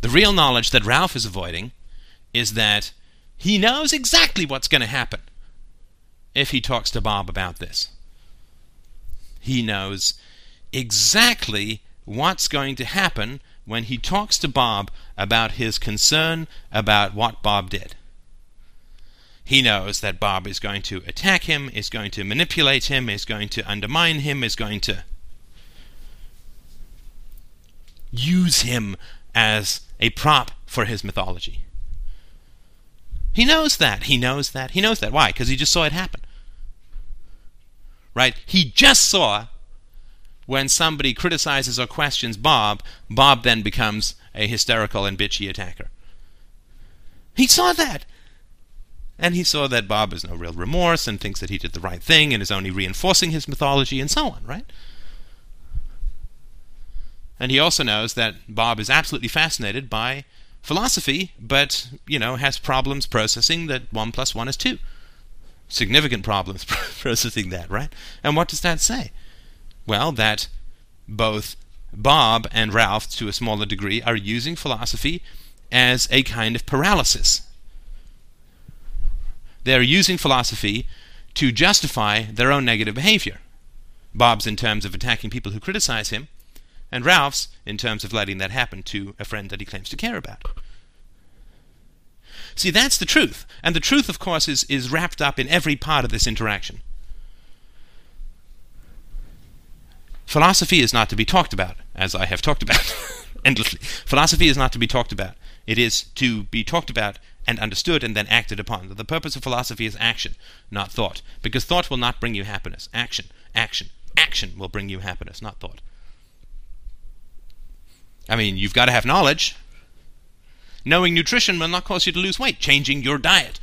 [SPEAKER 1] The real knowledge that Ralph is avoiding is that he knows exactly what's going to happen if he talks to Bob about this. He knows exactly what's going to happen when he talks to Bob about his concern about what Bob did. He knows that Bob is going to attack him, is going to manipulate him, is going to undermine him, is going to use him as a prop for his mythology. He knows that. He knows that. He knows that. Why? Because he just saw it happen. Right? He just saw when somebody criticizes or questions Bob, Bob then becomes a hysterical and bitchy attacker. He saw that. And he saw that Bob has no real remorse and thinks that he did the right thing and is only reinforcing his mythology and so on, right? And he also knows that Bob is absolutely fascinated by philosophy, but, you know, has problems processing that 1 plus 1 is 2. Significant problems [laughs] processing that, right? And what does that say? Well, that both Bob and Ralph, to a smaller degree, are using philosophy as a kind of paralysis. They're using philosophy to justify their own negative behavior. Bob's in terms of attacking people who criticize him, and Ralph's in terms of letting that happen to a friend that he claims to care about. See, that's the truth. And the truth, of course, is, is wrapped up in every part of this interaction. Philosophy is not to be talked about, as I have talked about [laughs] endlessly. Philosophy is not to be talked about. It is to be talked about and understood and then acted upon. The purpose of philosophy is action, not thought. Because thought will not bring you happiness. Action, action, action will bring you happiness, not thought. I mean, you've got to have knowledge. Knowing nutrition will not cause you to lose weight. Changing your diet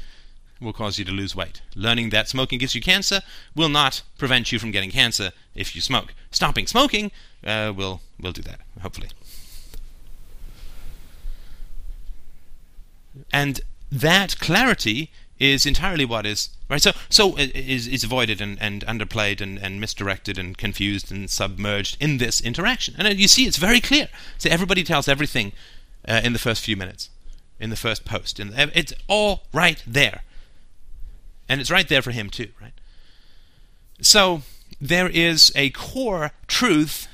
[SPEAKER 1] will cause you to lose weight. Learning that smoking gives you cancer will not prevent you from getting cancer if you smoke. Stopping smoking uh, will will do that, hopefully. And that clarity is entirely what is right. So so is is avoided and, and underplayed and, and misdirected and confused and submerged in this interaction. And you see, it's very clear. So everybody tells everything uh, in the first few minutes, in the first post, and it's all right there. And it's right there for him too, right? So there is a core truth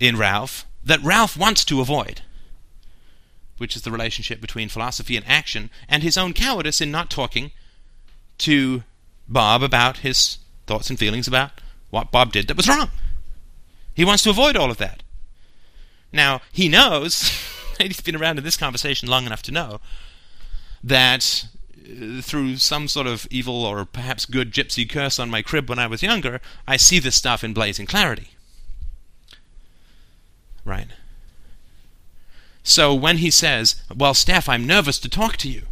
[SPEAKER 1] in Ralph that Ralph wants to avoid which is the relationship between philosophy and action, and his own cowardice in not talking to Bob about his thoughts and feelings about what Bob did that was wrong. He wants to avoid all of that. Now, he knows, [laughs] he's been around in this conversation long enough to know, that Uh, through some sort of evil or perhaps good gypsy curse on my crib when I was younger, I see this stuff in blazing clarity. Right? So when he says, Well, Steph, I'm nervous to talk to you,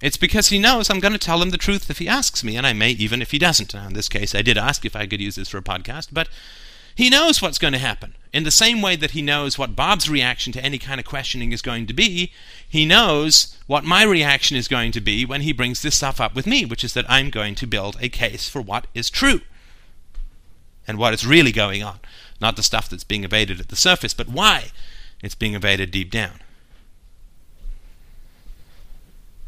[SPEAKER 1] it's because he knows I'm going to tell him the truth if he asks me, and I may even if he doesn't. Now, in this case, I did ask if I could use this for a podcast, but He knows what's going to happen. In the same way that he knows what Bob's reaction to any kind of questioning is going to be, he knows what my reaction is going to be when he brings this stuff up with me, which is that I'm going to build a case for what is true and what is really going on. Not the stuff that's being evaded at the surface, but why it's being evaded deep down.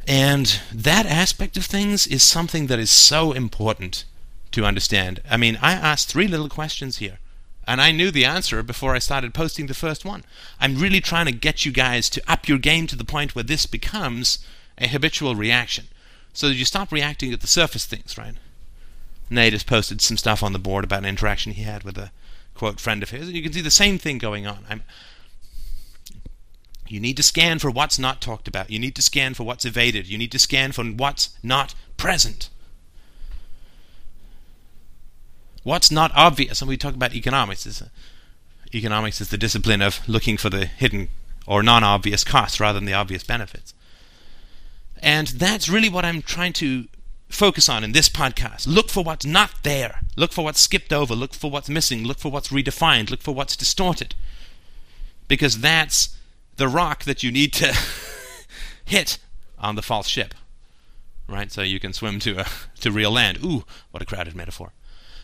[SPEAKER 1] And that aspect of things is something that is so important to understand. I mean, I asked three little questions here, and I knew the answer before I started posting the first one. I'm really trying to get you guys to up your game to the point where this becomes a habitual reaction. So that you stop reacting at the surface things, right? Nate has posted some stuff on the board about an interaction he had with a quote friend of his, and you can see the same thing going on. I'm, you need to scan for what's not talked about. You need to scan for what's evaded. You need to scan for what's not present. What's not obvious? And we talk about economics. Is economics is the discipline of looking for the hidden or non-obvious costs rather than the obvious benefits. And that's really what I'm trying to focus on in this podcast. Look for what's not there. Look for what's skipped over. Look for what's missing. Look for what's redefined. Look for what's distorted. Because that's the rock that you need to [laughs] hit on the false ship. Right? So you can swim to a, to real land. Ooh, what a crowded metaphor.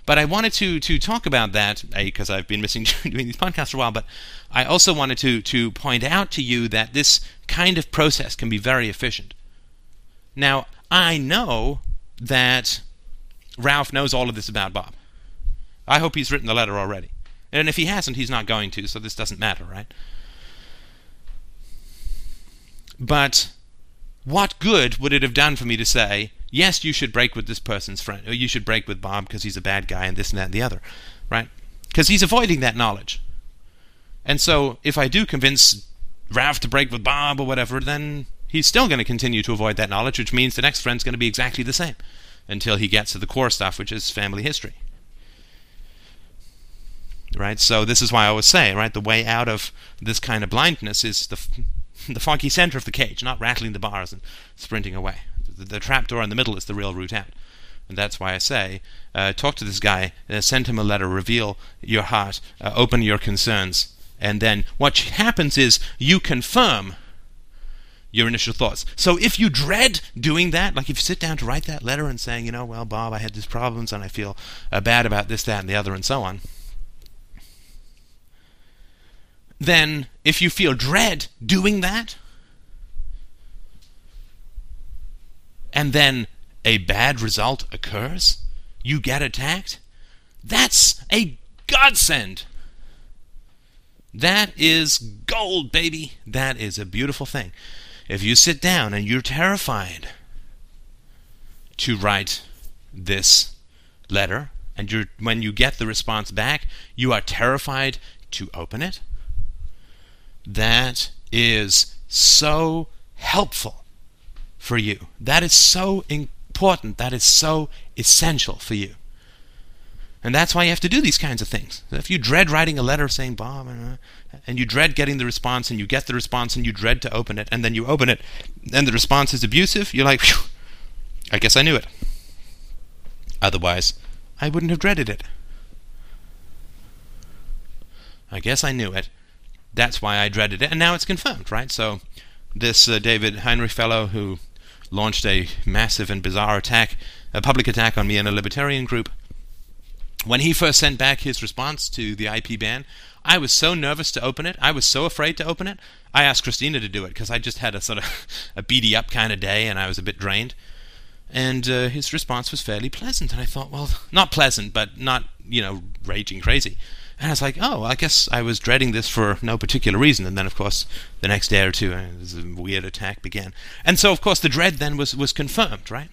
[SPEAKER 1] But I wanted to to talk about that eh, because I've been missing [laughs] doing these podcasts for a while. But I also wanted to to point out to you that this kind of process can be very efficient. Now I know that Ralph knows all of this about Bob. I hope he's written the letter already. And if he hasn't, he's not going to, so this doesn't matter, right? But what good would it have done for me to say, yes, you should break with this person's friend, or you should break with Bob because he's a bad guy and this and that and the other, right? Because he's avoiding that knowledge. And so if I do convince Ralph to break with Bob or whatever, then he's still going to continue to avoid that knowledge, which means the next friend's going to be exactly the same until he gets to the core stuff, which is family history. Right? So this is why I always say, right, the way out of this kind of blindness is the [laughs] the foggy center of the cage, not rattling the bars and sprinting away. The, the trap door in the middle is the real route out. And that's why I say, uh, talk to this guy, uh, send him a letter, reveal your heart, uh, open your concerns, and then what happens is you confirm your initial thoughts. So if you dread doing that, like if you sit down to write that letter and saying, you know, well, Bob, I had these problems and I feel uh, bad about this, that, and the other, and so on, then if you feel dread doing that, and then a bad result occurs, you get attacked, that's a godsend. That is gold, baby. That is a beautiful thing. If you sit down and you're terrified to write this letter, and you're, when you get the response back, you are terrified to open it, that is so helpful for you. That is so important. That is so essential for you. And that's why you have to do these kinds of things. If you dread writing a letter saying Bob, and you dread getting the response, and you get the response, and you dread to open it, and then you open it, and the response is abusive, you're like, I guess I knew it. Otherwise, I wouldn't have dreaded it. I guess I knew it. That's why I dreaded it, and now it's confirmed, right? So, this uh, David Heinrich fellow who launched a massive and bizarre attack, a public attack on me and a libertarian group, when he first sent back his response to the IP ban, I was so nervous to open it. I was so afraid to open it. I asked Christina to do it because I just had a sort of [laughs] a beady up kind of day and I was a bit drained. And uh, his response was fairly pleasant, and I thought, well, not pleasant, but not you know raging crazy. And I was like, oh, I guess I was dreading this for no particular reason. And then, of course, the next day or two, uh, this weird attack began. And so, of course, the dread then was, was confirmed, right?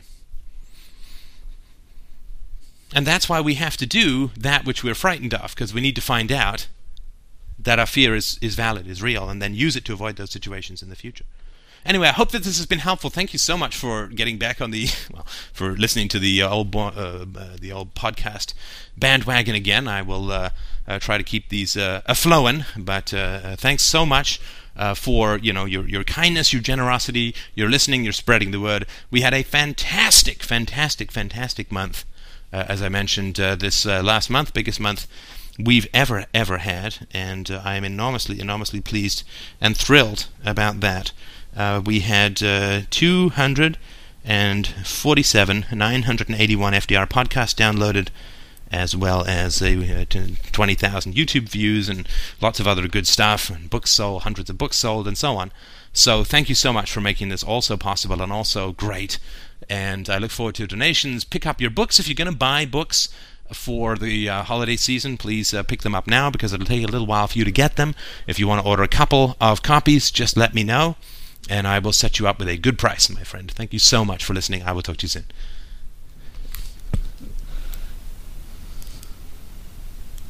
[SPEAKER 1] And that's why we have to do that which we're frightened of, because we need to find out that our fear is, is valid, is real, and then use it to avoid those situations in the future. Anyway, I hope that this has been helpful. Thank you so much for getting back on the, [laughs] well, for listening to the old, uh, uh, the old podcast bandwagon again. I will uh, uh, try to keep these uh, a flowing. But uh, thanks so much. Uh, for you know your your kindness, your generosity, your listening, your spreading the word. We had a fantastic, fantastic, fantastic month, uh, as I mentioned uh, this last month, biggest month we've ever ever had, and uh, I am enormously enormously pleased and thrilled about that. Uh, we had uh, 247 981 FDR podcasts downloaded as well as uh, 20,000 YouTube views and lots of other good stuff, and books sold, hundreds of books sold, and so on. So thank you so much for making this also possible and also great. And I look forward to donations. Pick up your books if you're going to buy books for the uh, holiday season. Please uh, pick them up now because it'll take a little while for you to get them. If you want to order a couple of copies, just let me know, and I will set you up with a good price, my friend. Thank you so much for listening. I will talk to you soon.